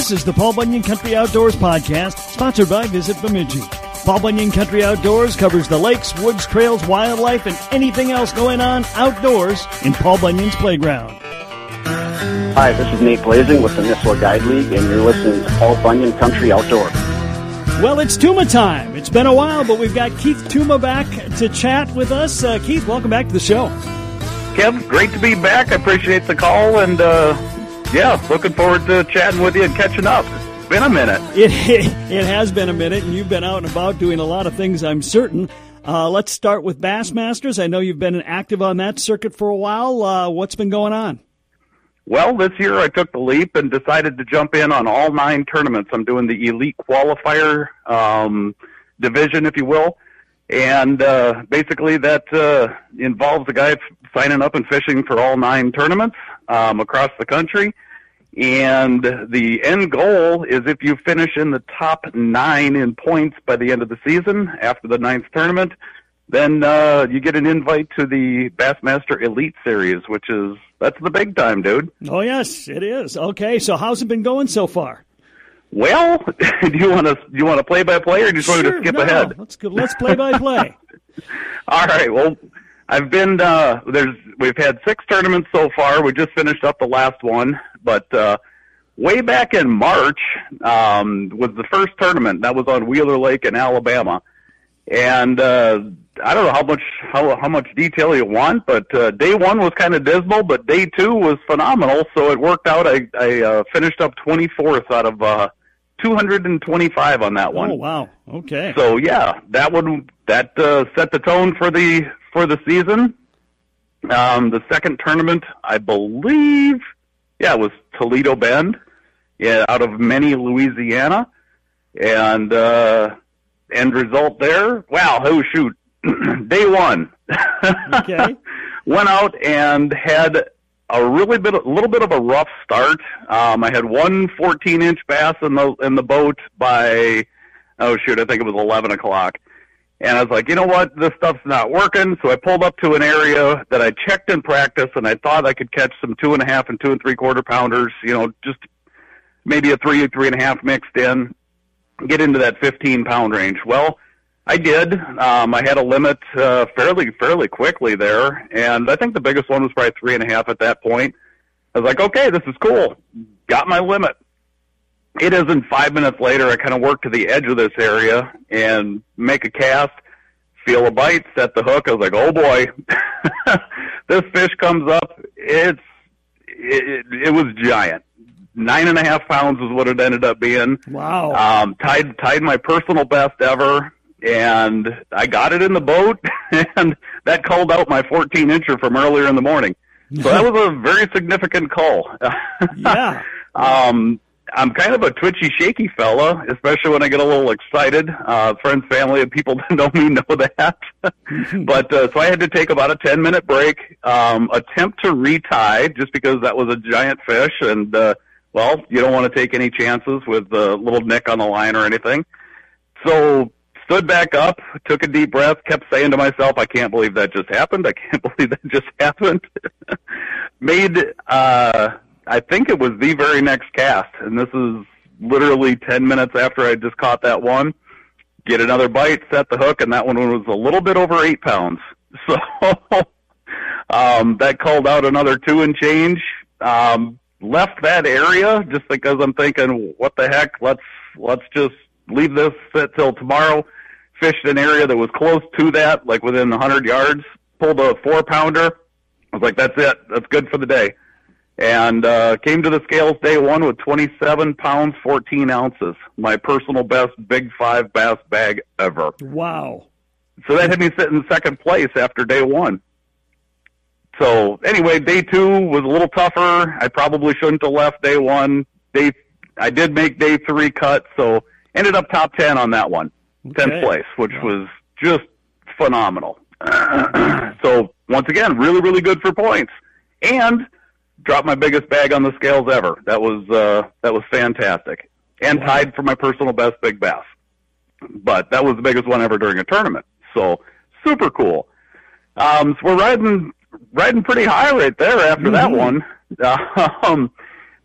This is the Paul Bunyan Country Outdoors Podcast, sponsored by Visit Bemidji. Paul Bunyan Country Outdoors covers the lakes, woods, trails, wildlife, and anything else going on outdoors in Paul Bunyan's playground. Hi, this is Nate Blazing with the Nisswa Guide League, and you're listening to Paul Bunyan Country Outdoors. Well, it's Tuma time. It's been a while, but we've got Keith Tuma back to chat with us. Uh, Keith, welcome back to the show. Kev, great to be back. I appreciate the call, and uh, yeah, looking forward to chatting with you and catching up. It's been a minute. It, it has been a minute, and you've been out and about doing a lot of things, I'm certain. Uh, let's start with Bassmasters. I know you've been active on that circuit for a while. Uh, what's been going on? Well, this year I took the leap and decided to jump in on all nine tournaments. I'm doing the elite qualifier um, division, if you will. And uh, basically, that uh, involves a guy signing up and fishing for all nine tournaments um, across the country. And the end goal is if you finish in the top nine in points by the end of the season after the ninth tournament, then uh, you get an invite to the Bassmaster Elite Series, which is that's the big time, dude. Oh yes, it is. Okay, so how's it been going so far? Well, do you want to do you want to play by play, or do you just sure, want me to skip no, ahead? Let's go. Let's play by play. All right. Well, I've been uh, there's we've had six tournaments so far. We just finished up the last one, but uh, way back in March um, was the first tournament that was on Wheeler Lake in Alabama, and uh, I don't know how much how how much detail you want, but uh, day one was kind of dismal, but day two was phenomenal. So it worked out. I I uh, finished up 24th out of uh, 225 on that one. Oh wow. Okay. So yeah, that would that uh, set the tone for the for the season. Um, the second tournament, I believe, yeah, it was Toledo Bend, yeah, out of Many, Louisiana, and uh, end result there. Wow, oh shoot, day one. Okay. Went out and had a really bit, a little bit of a rough start. Um, I had one 14 inch bass in the in the boat by, oh shoot, I think it was 11 o'clock. And I was like, you know what, this stuff's not working. So I pulled up to an area that I checked in practice, and I thought I could catch some two and a half and two and three quarter pounders. You know, just maybe a three, three and a half mixed in, get into that 15 pound range. Well, I did. Um, I had a limit uh, fairly fairly quickly there, and I think the biggest one was probably three and a half at that point. I was like, okay, this is cool. Got my limit. It isn't five minutes later. I kind of work to the edge of this area and make a cast, feel a bite, set the hook. I was like, oh boy, this fish comes up. It's it, it was giant. Nine and a half pounds is what it ended up being. Wow. Um, tied tied my personal best ever, and I got it in the boat, and that called out my 14 incher from earlier in the morning. So that was a very significant call. yeah. um, I'm kind of a twitchy, shaky fella, especially when I get a little excited. Uh, friends, family, and people that know me know that. but uh, so I had to take about a 10 minute break, um, attempt to retie just because that was a giant fish, and uh, well, you don't want to take any chances with a little nick on the line or anything. So stood back up, took a deep breath, kept saying to myself, I can't believe that just happened. I can't believe that just happened. Made, uh, I think it was the very next cast, and this is literally 10 minutes after I just caught that one. Get another bite, set the hook, and that one was a little bit over eight pounds. So, um, that called out another two and change. Um, left that area just because I'm thinking, what the heck? Let's, let's just leave this sit till tomorrow. Fished an area that was close to that, like within a hundred yards. Pulled a four pounder. I was like, that's it. That's good for the day. And uh, came to the scales day one with 27 pounds 14 ounces, my personal best Big Five bass bag ever. Wow. So that had me sitting second place after day one. So anyway, day two was a little tougher. I probably shouldn't have left day one. Day I did make day three cut, so ended up top ten on that one, tenth Okay. place, which was just phenomenal. so once again, really, really good for points, and dropped my biggest bag on the scales ever. That was uh, that was fantastic, and Wow. tied for my personal best big bass. But that was the biggest one ever during a tournament. So super cool. Um, so we're riding riding pretty high right there after that Mhm. one. Um,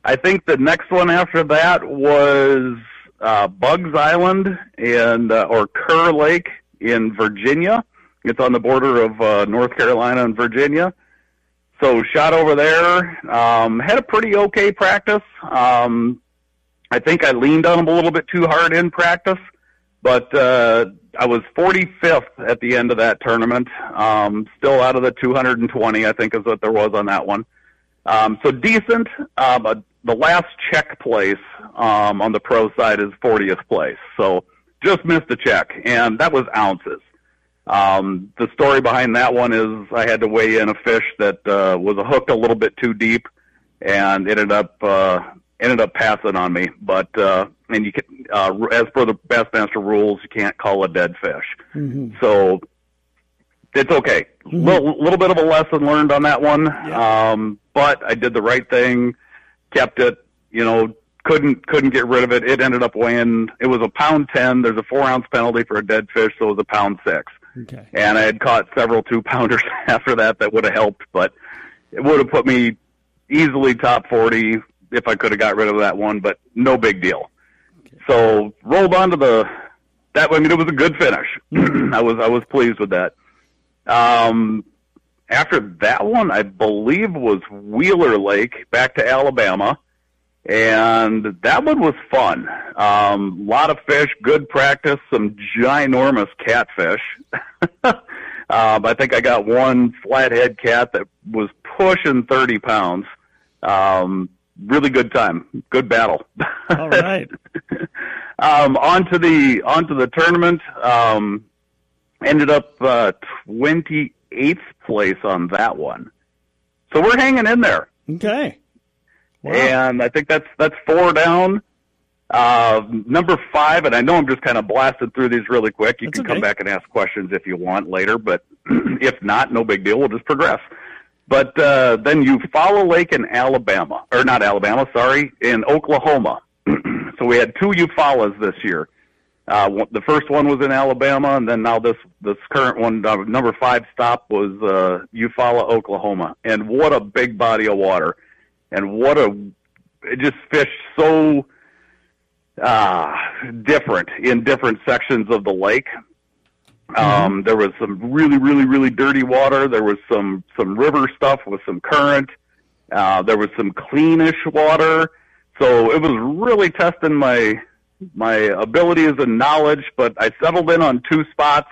I think the next one after that was uh, Buggs Island and uh, or Kerr Lake in Virginia. It's on the border of uh, North Carolina and Virginia. So shot over there. Um, had a pretty okay practice. Um, I think I leaned on them a little bit too hard in practice, but uh, I was 45th at the end of that tournament. Um, still out of the 220, I think is what there was on that one. Um, so decent. Uh, but the last check place um, on the pro side is 40th place. So just missed a check, and that was ounces. Um, the story behind that one is I had to weigh in a fish that uh, was hooked a little bit too deep, and ended up uh, ended up passing on me. But uh, and you can, uh, as per the Bassmaster rules, you can't call a dead fish. Mm-hmm. So it's okay. A mm-hmm. little, little bit of a lesson learned on that one. Yeah. Um, but I did the right thing, kept it. You know, couldn't couldn't get rid of it. It ended up weighing. It was a pound ten. There's a four ounce penalty for a dead fish, so it was a pound six. Okay. And I had caught several two pounders after that that would have helped, but it would have put me easily top forty if I could have got rid of that one. But no big deal. Okay. So rolled on to the that. I mean, it was a good finish. I was I was pleased with that. Um, after that one, I believe was Wheeler Lake back to Alabama and that one was fun. A um, lot of fish, good practice, some ginormous catfish. um, I think I got one flathead cat that was pushing 30 pounds. Um, really good time, good battle. All right. um, on to the on to the tournament. Um, ended up uh, 28th place on that one. So we're hanging in there. Okay. Wow. And I think that's that's four down. Uh, number five, and I know I'm just kind of blasted through these really quick. You that's can okay. come back and ask questions if you want later, but if not, no big deal. We'll just progress. But uh, then you follow Lake in Alabama, or not Alabama, sorry, in Oklahoma. so we had two Eufaulas this year. Uh, the first one was in Alabama, and then now this this current one, uh, number five stop was uh, Eufaula, Oklahoma, and what a big body of water! And what a it just fished so uh, different in different sections of the lake. Mm-hmm. Um, there was some really, really, really dirty water. There was some some river stuff with some current. Uh, there was some cleanish water. So it was really testing my my abilities and knowledge. But I settled in on two spots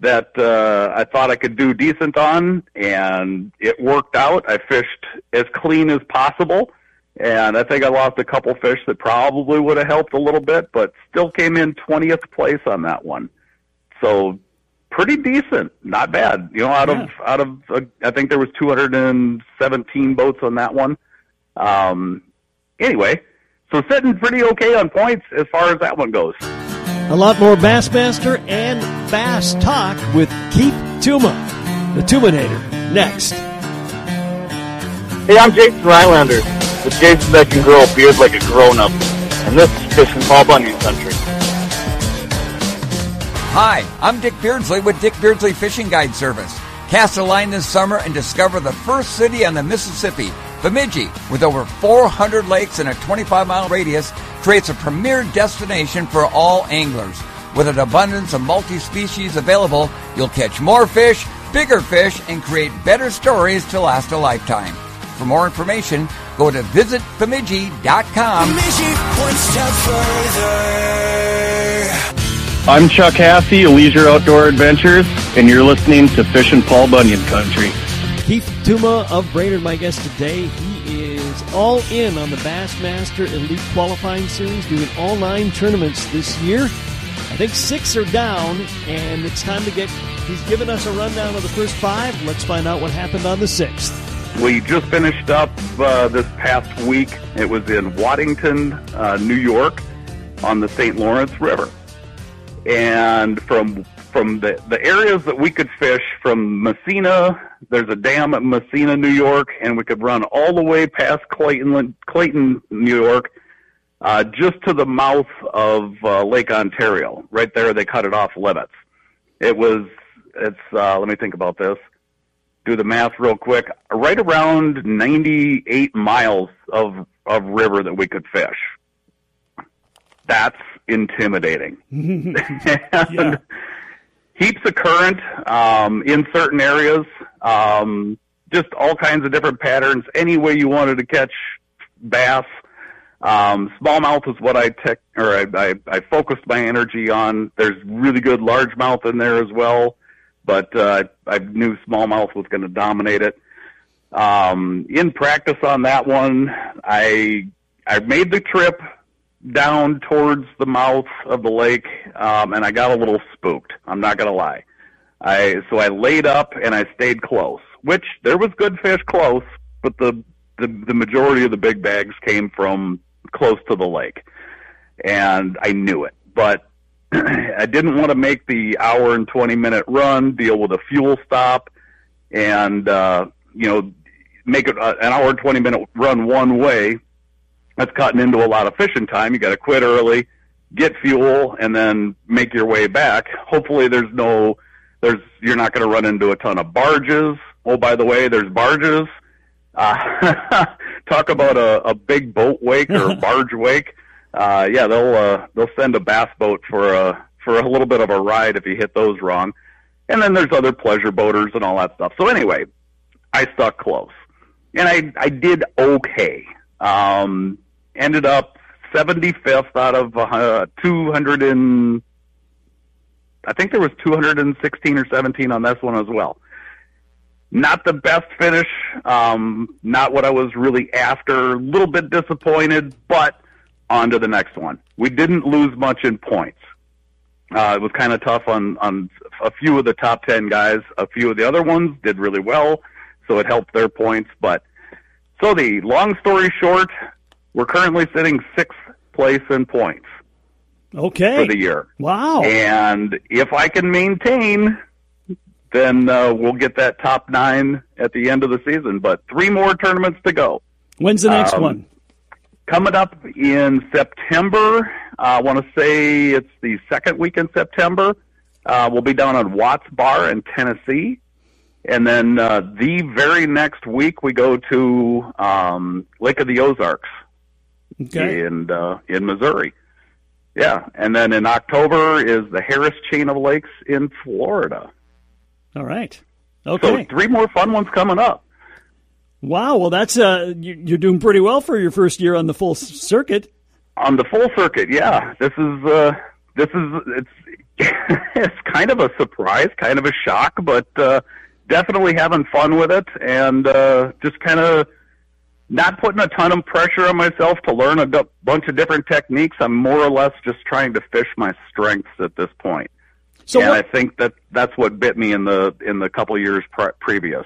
that uh, I thought I could do decent on, and it worked out. I fished as clean as possible, and I think I lost a couple fish that probably would have helped a little bit, but still came in 20th place on that one. So pretty decent, not bad. You know, out yeah. of out of uh, I think there was 217 boats on that one. Um, anyway, so sitting pretty okay on points as far as that one goes. A lot more Bassmaster and Bass Talk with Keith Tuma, the Tuminator, next. Hey, I'm Jason Rylander with Jason that can grow a beard like a grown-up, and this is Fishing Paul Bunyan Country. Hi, I'm Dick Beardsley with Dick Beardsley Fishing Guide Service. Cast a line this summer and discover the first city on the Mississippi, Bemidji, with over 400 lakes and a 25 mile radius, creates a premier destination for all anglers. With an abundance of multi species available, you'll catch more fish, bigger fish, and create better stories to last a lifetime. For more information, go to visitbemidji.com. I'm Chuck Hassey, Leisure Outdoor Adventures, and you're listening to Fish and Paul Bunyan Country. Keith Tuma of Brainerd, my guest today. He is all in on the Bassmaster Elite Qualifying Series, doing all nine tournaments this year. I think six are down, and it's time to get. He's given us a rundown of the first five. Let's find out what happened on the sixth. We just finished up uh, this past week. It was in Waddington, uh, New York, on the St. Lawrence River, and from from the, the areas that we could fish from Massena, there's a dam at Massena, New York, and we could run all the way past Clayton, Clayton, New York, uh, just to the mouth of uh, Lake Ontario. Right there, they cut it off limits. It was, it's, uh, let me think about this. do the math real quick, right around 98 miles of of river that we could fish. That's intimidating. Yeah. heaps of current um, in certain areas, um, just all kinds of different patterns. Any way you wanted to catch bass, um, smallmouth is what I tech or I, I, I focused my energy on. There's really good largemouth in there as well, but uh, I knew smallmouth was going to dominate it. Um, in practice on that one, I I made the trip down towards the mouth of the lake, um, and I got a little spooked. I'm not gonna lie. I so I laid up and I stayed close, which there was good fish close, but the the, the majority of the big bags came from close to the lake, and I knew it. But I didn't want to make the hour and twenty minute run, deal with a fuel stop, and uh, you know make it uh, an hour and 20 minute run one way. That's cutting into a lot of fishing time. You got to quit early, get fuel, and then make your way back. Hopefully there's no, there's, you're not going to run into a ton of barges. Oh, by the way, there's barges. Uh, talk about a, a big boat wake or barge wake. Uh, yeah, they'll, uh, they'll send a bass boat for a, for a little bit of a ride if you hit those wrong. And then there's other pleasure boaters and all that stuff. So anyway, I stuck close and I I did okay. Um, ended up 75th out of uh, 200 and I think there was 216 or 17 on this one as well. Not the best finish. Um, not what I was really after. A little bit disappointed, but on to the next one. We didn't lose much in points. Uh, it was kind of tough on on a few of the top 10 guys. A few of the other ones did really well so it helped their points. But so the long story short, we're currently sitting sixth place in points Okay. for the year. Wow. And if I can maintain, then uh, we'll get that top nine at the end of the season. But three more tournaments to go. When's the next um, one? Coming up in September, I want to say it's the second week in September. Uh, we'll be down on Watts Bar in Tennessee. And then uh, the very next week, we go to um, Lake of the Ozarks Okay. in uh, in Missouri. Yeah, and then in October is the Harris Chain of Lakes in Florida. All right. Okay. So three more fun ones coming up. Wow. Well, that's uh, you- you're doing pretty well for your first year on the full circuit. on the full circuit. Yeah, this is uh, this is it's it's kind of a surprise, kind of a shock, but uh, definitely having fun with it, and uh, just kind of not putting a ton of pressure on myself to learn a d- bunch of different techniques. I'm more or less just trying to fish my strengths at this point. So and what, I think that that's what bit me in the in the couple years pre- previous.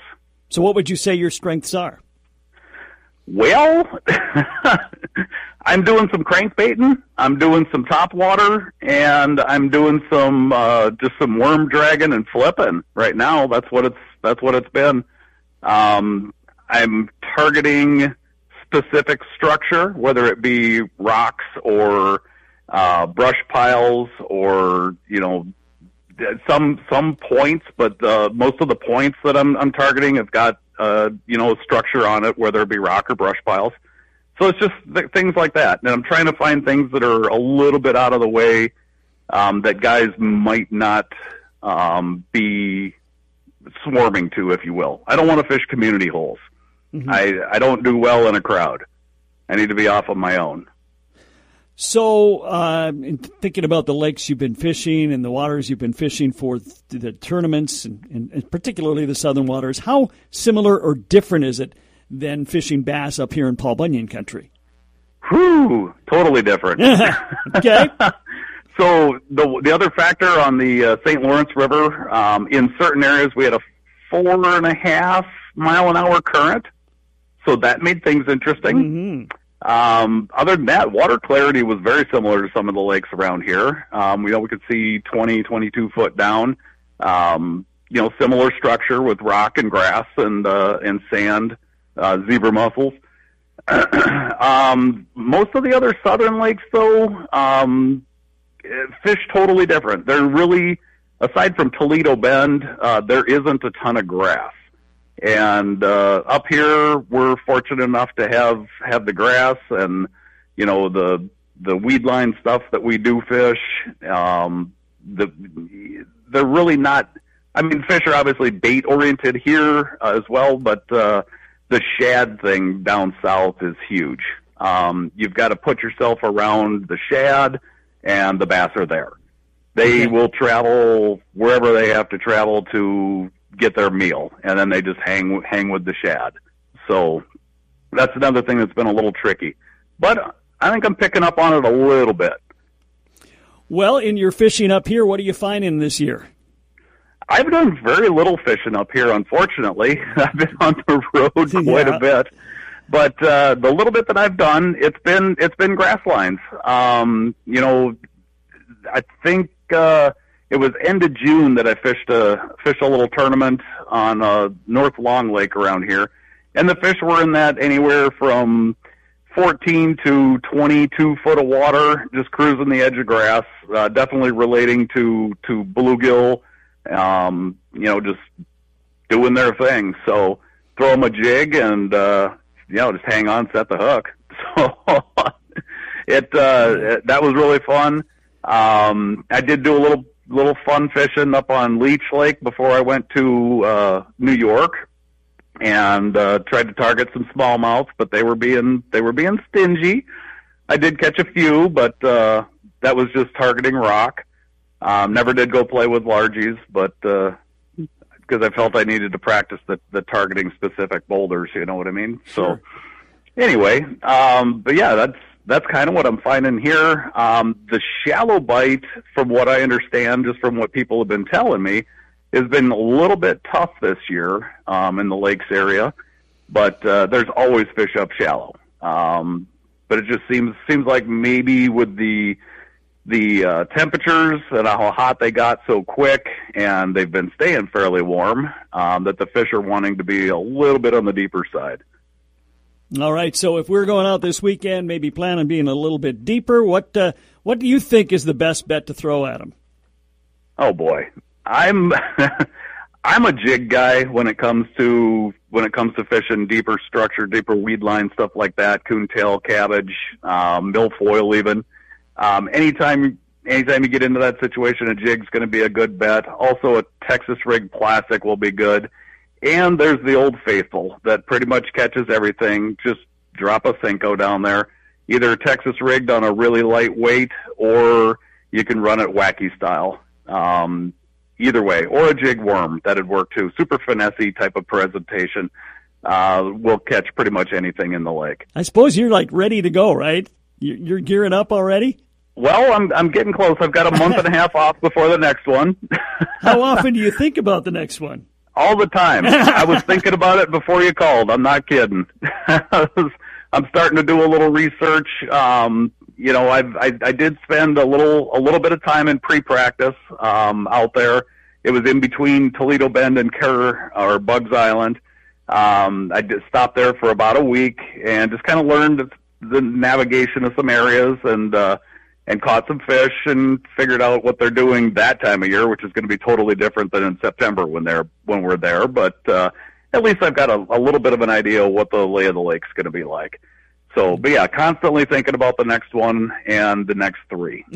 so what would you say your strengths are? Well, I'm doing some crankbaiting. I'm doing some top water, and I'm doing some uh, just some worm dragging and flipping right now. That's what it's that's what it's been. Um, I'm targeting specific structure, whether it be rocks or uh, brush piles or you know some some points, but uh, most of the points that I'm I'm targeting have got uh, you know structure on it, whether it be rock or brush piles. So it's just th- things like that, and I'm trying to find things that are a little bit out of the way um, that guys might not um, be swarming to, if you will. I don't want to fish community holes. I I don't do well in a crowd. I need to be off on my own. So, uh, in thinking about the lakes you've been fishing and the waters you've been fishing for th- the tournaments, and, and, and particularly the southern waters, how similar or different is it than fishing bass up here in Paul Bunyan country? Whew, totally different. Okay. So the the other factor on the uh, St. Lawrence River, um, in certain areas we had a four and a half mile an hour current, so that made things interesting. Um, other than that, water clarity was very similar to some of the lakes around here. Um, we know we could see 20, 22 foot down. Um, you know, similar structure with rock and grass and uh, and sand, uh, zebra mussels. um, most of the other southern lakes, though, um, fish totally different. They're really, aside from Toledo Bend, uh, there isn't a ton of grass. And uh, up here, we're fortunate enough to have have the grass and you know the the weed line stuff that we do fish. Um, the they're really not. I mean, fish are obviously bait oriented here uh, as well, but uh, the shad thing down south is huge. Um, you've got to put yourself around the shad, and the bass are there. They Okay. will travel wherever they have to travel to get their meal, and then they just hang hang with the shad. So that's another thing that's been a little tricky, but I think I'm picking up on it a little bit. Well, in your fishing up here, what are you finding this year? I've done very little fishing up here, unfortunately. I've been on the road quite Yeah. a bit, but uh, the little bit that I've done, it's been it's been grass lines. Um, you know, I think uh, it was end of June that I fished a fished a little tournament on uh, North Long Lake around here, and the fish were in that anywhere from 14 to 22 foot of water, just cruising the edge of grass. Uh, definitely relating to to bluegill, um, you know, just doing their thing. So throw them a jig and uh, you know just hang on, set the hook. So it uh, that was really fun. Um, I did do a little little fun fishing up on Leech Lake before I went to uh, New York and uh, tried to target some smallmouths, but they were being they were being stingy. I did catch a few, but uh, that was just targeting rock. Um, never did go play with largies, but uh, because I felt I needed to practice the, the targeting specific boulders. You know what I mean? So anyway, um, but yeah, that's that's kind of what I'm finding here. Um, the shallow bite, from what I understand, just from what people have been telling me, has been a little bit tough this year um, in the lakes area. But uh, there's always fish up shallow. Um, but it just seems seems like maybe with the the uh, temperatures and how hot they got so quick, and they've been staying fairly warm, um, that the fish are wanting to be a little bit on the deeper side. All right. So if we're going out this weekend, maybe plan on being a little bit deeper. What uh, what do you think is the best bet to throw at them? Oh boy, I'm I'm a jig guy when it comes to when it comes to fishing deeper structure, deeper weed line stuff like that, coontail, cabbage, um, milfoil, even. Um, anytime anytime you get into that situation, a jig's going to be a good bet. Also, a Texas rig plastic will be good. And there's the old faithful that pretty much catches everything. Just drop a Senko down there, either Texas rigged on a really light weight, or you can run it wacky style. Um, either way, or a jig worm that'd work too. Super finessey type of presentation. Uh, will catch pretty much anything in the lake. I suppose you're like ready to go, right? You- You're gearing up already. Well, I'm I'm getting close. I've got a month and a half off before the next one. How often do you think about the next one? All the time. I was thinking about it before you called. I'm not kidding. I'm starting to do a little research. Um, you know, I've, I I did spend a little a little bit of time in pre-practice um, out there. It was in between Toledo Bend and Kerr or Buggs Island. Um, I just stopped there for about a week and just kind of learned the navigation of some areas and uh, and caught some fish and figured out what they're doing that time of year, which is going to be totally different than in September when they're when we're there. But uh, at least I've got a, a little bit of an idea of what the lay of the lake's going to be like. So, but yeah, constantly thinking about the next one and the next three.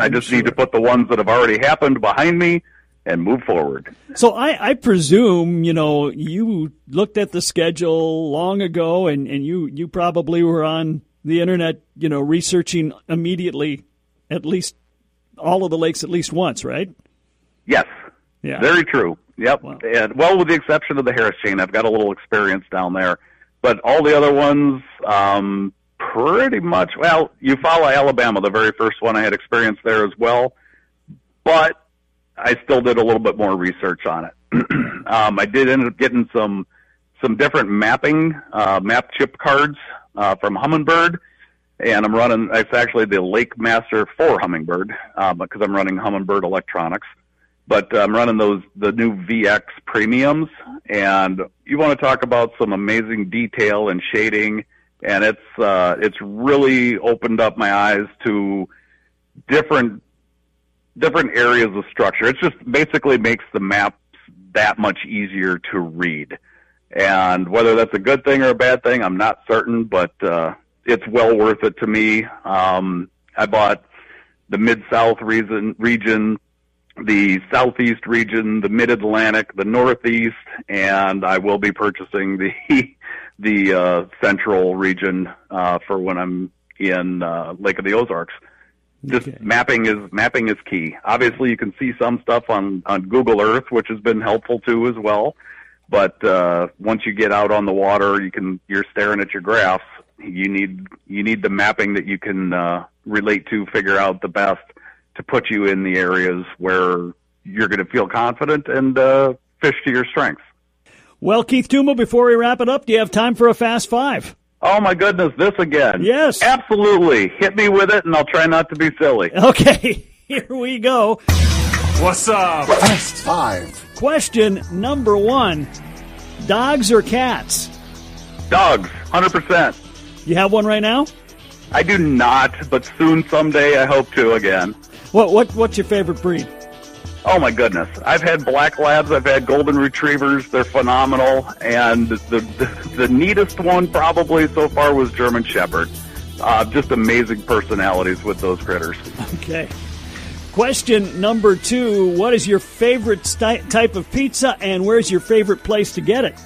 I just need to put the ones that have already happened behind me and move forward. So I, I presume you know you looked at the schedule long ago, and, and you you probably were on the internet, you know, researching immediately, at least all of the lakes at least once, right? Yes, Yeah. Very true. Yep. Wow. And well, with the exception of the Harris chain, I've got a little experience down there, but all the other ones, um, pretty much. Well, Eufaula, Alabama, the very first one I had experience there as well, but I still did a little bit more research on it. um, I did end up getting some some different mapping uh, map chip cards uh, from Humminbird, and I'm running. It's actually the LakeMaster for Humminbird uh, because I'm running Humminbird Electronics but I'm running those the new VX premiums, and you want to talk about some amazing detail and shading, and it's uh, it's really opened up my eyes to different different areas of structure. It just basically makes the maps that much easier to read. And whether that's a good thing or a bad thing, I'm not certain, but uh, it's well worth it to me. Um, I bought the Mid South region, region, the Southeast region, the Mid Atlantic, the Northeast, and I will be purchasing the the uh, Central region uh, for when I'm in uh, Lake of the Ozarks. Just Okay. mapping is mapping is key. Obviously, you can see some stuff on on Google Earth, which has been helpful too as well. But uh, once you get out on the water, you can you're staring at your graphs. You need you need the mapping that you can uh, relate to, figure out the best to put you in the areas where you're going to feel confident and uh, fish to your strengths. Well, Keith Tuma, before we wrap it up, do you have time for a fast five? Oh my goodness, this again? Yes. absolutely. Hit me with it, and I'll try not to be silly. Okay, here we go. What's up? Fast Five. Question number one Dogs or cats? Dogs, hundred percent. You have one right now? I do not, but soon, someday, I hope to again. What, what, what's your favorite breed? Oh my goodness. I've had black labs, I've had golden retrievers, they're phenomenal, and the, the, the neatest one probably so far was German Shepherd. Uh, just amazing personalities with those critters. Okay. Question number two What is your favorite sti- type of pizza and where's your favorite place to get it?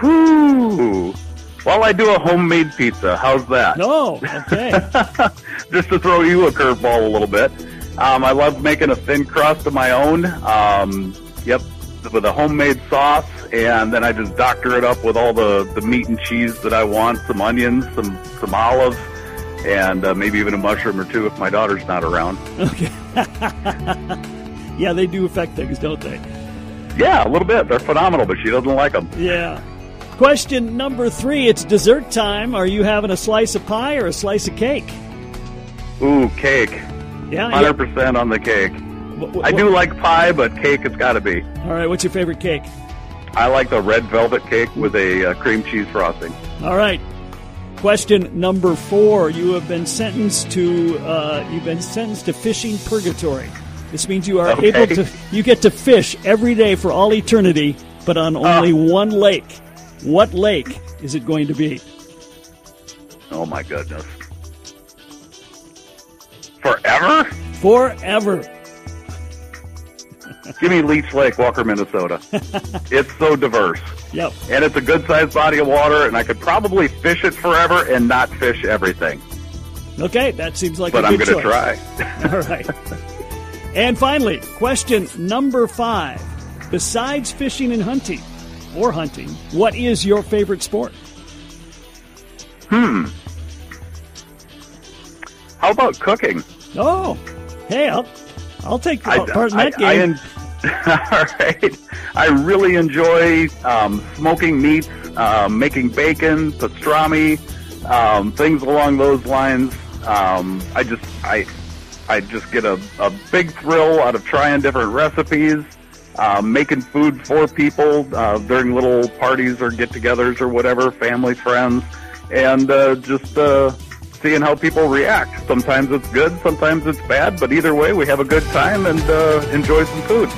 Whew. Well, I do a homemade pizza. How's that? Oh, okay. just to throw you a curveball a little bit. Um, I love making a thin crust of my own. Um, yep, with a homemade sauce, and then I just doctor it up with all the, the meat and cheese that I want, some onions, some some olives, and uh, maybe even a mushroom or two if my daughter's not around. okay. yeah, they do affect things, don't they? Yeah, a little bit. They're phenomenal, but she doesn't like them. Yeah. Question number three It's dessert time. Are you having a slice of pie or a slice of cake? Ooh, cake. Yeah. Hundred percent on the cake. Wh- wh- I do like pie, but cake has got to be. All right. What's your favorite cake? I like the red velvet cake with a uh, cream cheese frosting. All right. Question number four. You have been sentenced to uh, you've been sentenced to fishing purgatory. This means you are Okay. able to you get to fish every day for all eternity, but on only one lake. What lake is it going to be? Oh my goodness. Forever? Forever. Give me Leech Lake, Walker, Minnesota. it's so diverse. Yep. And it's a good sized body of water, and I could probably fish it forever and not fish everything. Okay, that seems like a But I'm going to try. All right. And finally, question number five. Besides fishing and hunting, or hunting, what is your favorite sport? Hmm. How about cooking? Oh, hey, I'll, I'll take I, part in I- that I game. en- all right. I really enjoy um, smoking meats, um, making bacon, pastrami, um, things along those lines. Um, I just I I just get a, a big thrill out of trying different recipes, um, making food for people uh, during little parties or get-togethers or whatever, family, friends, and uh, just uh, seeing how people react. Sometimes it's good, sometimes it's bad, but either way, we have a good time and uh, enjoy some food.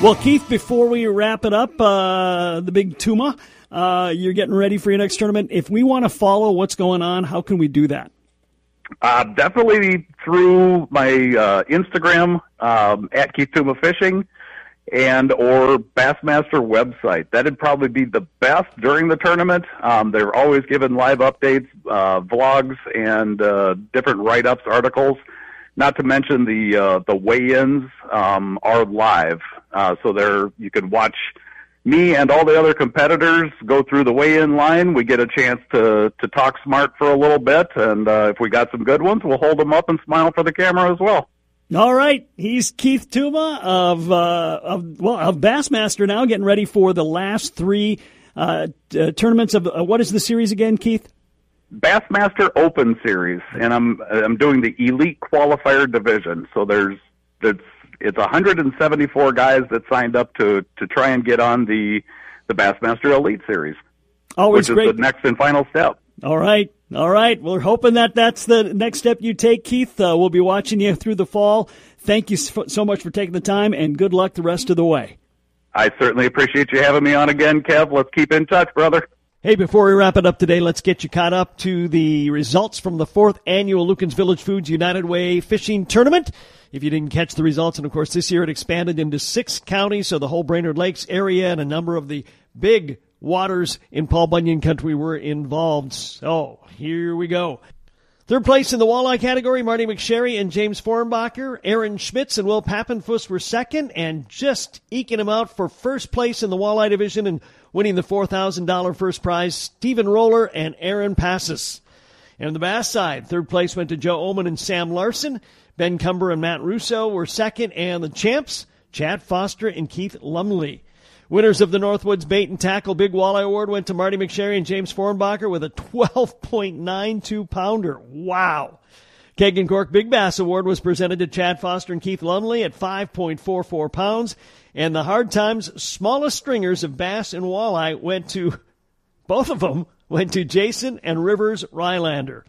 Well, Keith, before we wrap it up, uh, the big Tuma, uh, you're getting ready for your next tournament. If we want to follow what's going on, how can we do that? Uh, definitely through my uh, Instagram um, at Keith Tuma Fishing and or Bassmaster website. That'd probably be the best during the tournament. Um, they're always giving live updates, uh, vlogs, and uh, different write-ups, articles. Not to mention the the weigh-ins um, are live, uh, so there you can watch me and all the other competitors go through the weigh-in line. We get a chance to to talk smart for a little bit, and uh, if we got some good ones, we'll hold them up and smile for the camera as well. All right, he's Keith Tuma of uh, of well of Bassmaster now, getting ready for the last three uh, t- uh, tournaments of uh, what is the series again, Keith? Bassmaster Open Series, and I'm I'm doing the Elite Qualifier division. So there's it's it's 174 guys that signed up to to try and get on the the Bassmaster Elite Series, Always which great. is the next and final step. All right. All right. We're hoping that that's the next step you take, Keith. Uh, we'll be watching you through the fall. Thank you so so much for taking the time and good luck the rest of the way. I certainly appreciate you having me on again, Kev. Let's keep in touch, brother. Hey, before we wrap it up today, let's get you caught up to the results from the fourth annual Lueken's Village Foods United Way Fishing Tournament. If you didn't catch the results, and of course this year it expanded into six counties, so the whole Brainerd Lakes area and a number of the big waters in Paul Bunyan country were involved. So here we go. Third place in the walleye category, Marty McSherry and James Fornbacher. Aaron Schmitz and Will Pappenfuss were second, and just eking them out for first place in the walleye division and winning the $4,000 first prize, Stephen Roller and Aaron Passes. And on the bass side, third place went to Joe Oman and Sam Larson. Ben Cumber and Matt Russo were second, and the champs, Chad Foster and Keith Lumley. Winners of the Northwoods Bait and Tackle Big Walleye Award went to Marty McSherry and James Fornbacher with a 12.92 pounder. Wow. Keg and Cork Big Bass Award was presented to Chad Foster and Keith Lumley at 5.44 pounds. And the Hard Times smallest stringers of bass and walleye went to, both of them went to Jason and Rivers Rylander.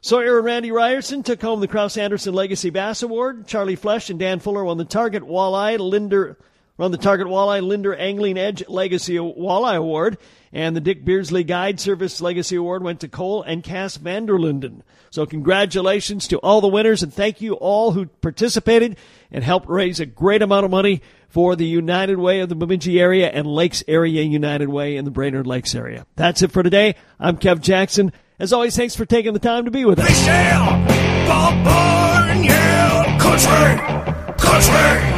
Sawyer and Randy Ryerson took home the Kraus Anderson Legacy Bass Award. Charlie Flesh and Dan Fuller won the Target Walleye Linder Run the Target Walleye Linder Angling Edge Legacy Walleye Award. And the Dick Beardsley Guide Service Legacy Award went to Cole and Cass Vanderlinden. So congratulations to all the winners and thank you all who participated and helped raise a great amount of money for the United Way of the Bemidji area and Lakes Area United Way in the Brainerd Lakes area. That's it for today. I'm Kev Jackson. As always, thanks for taking the time to be with us. Country, country.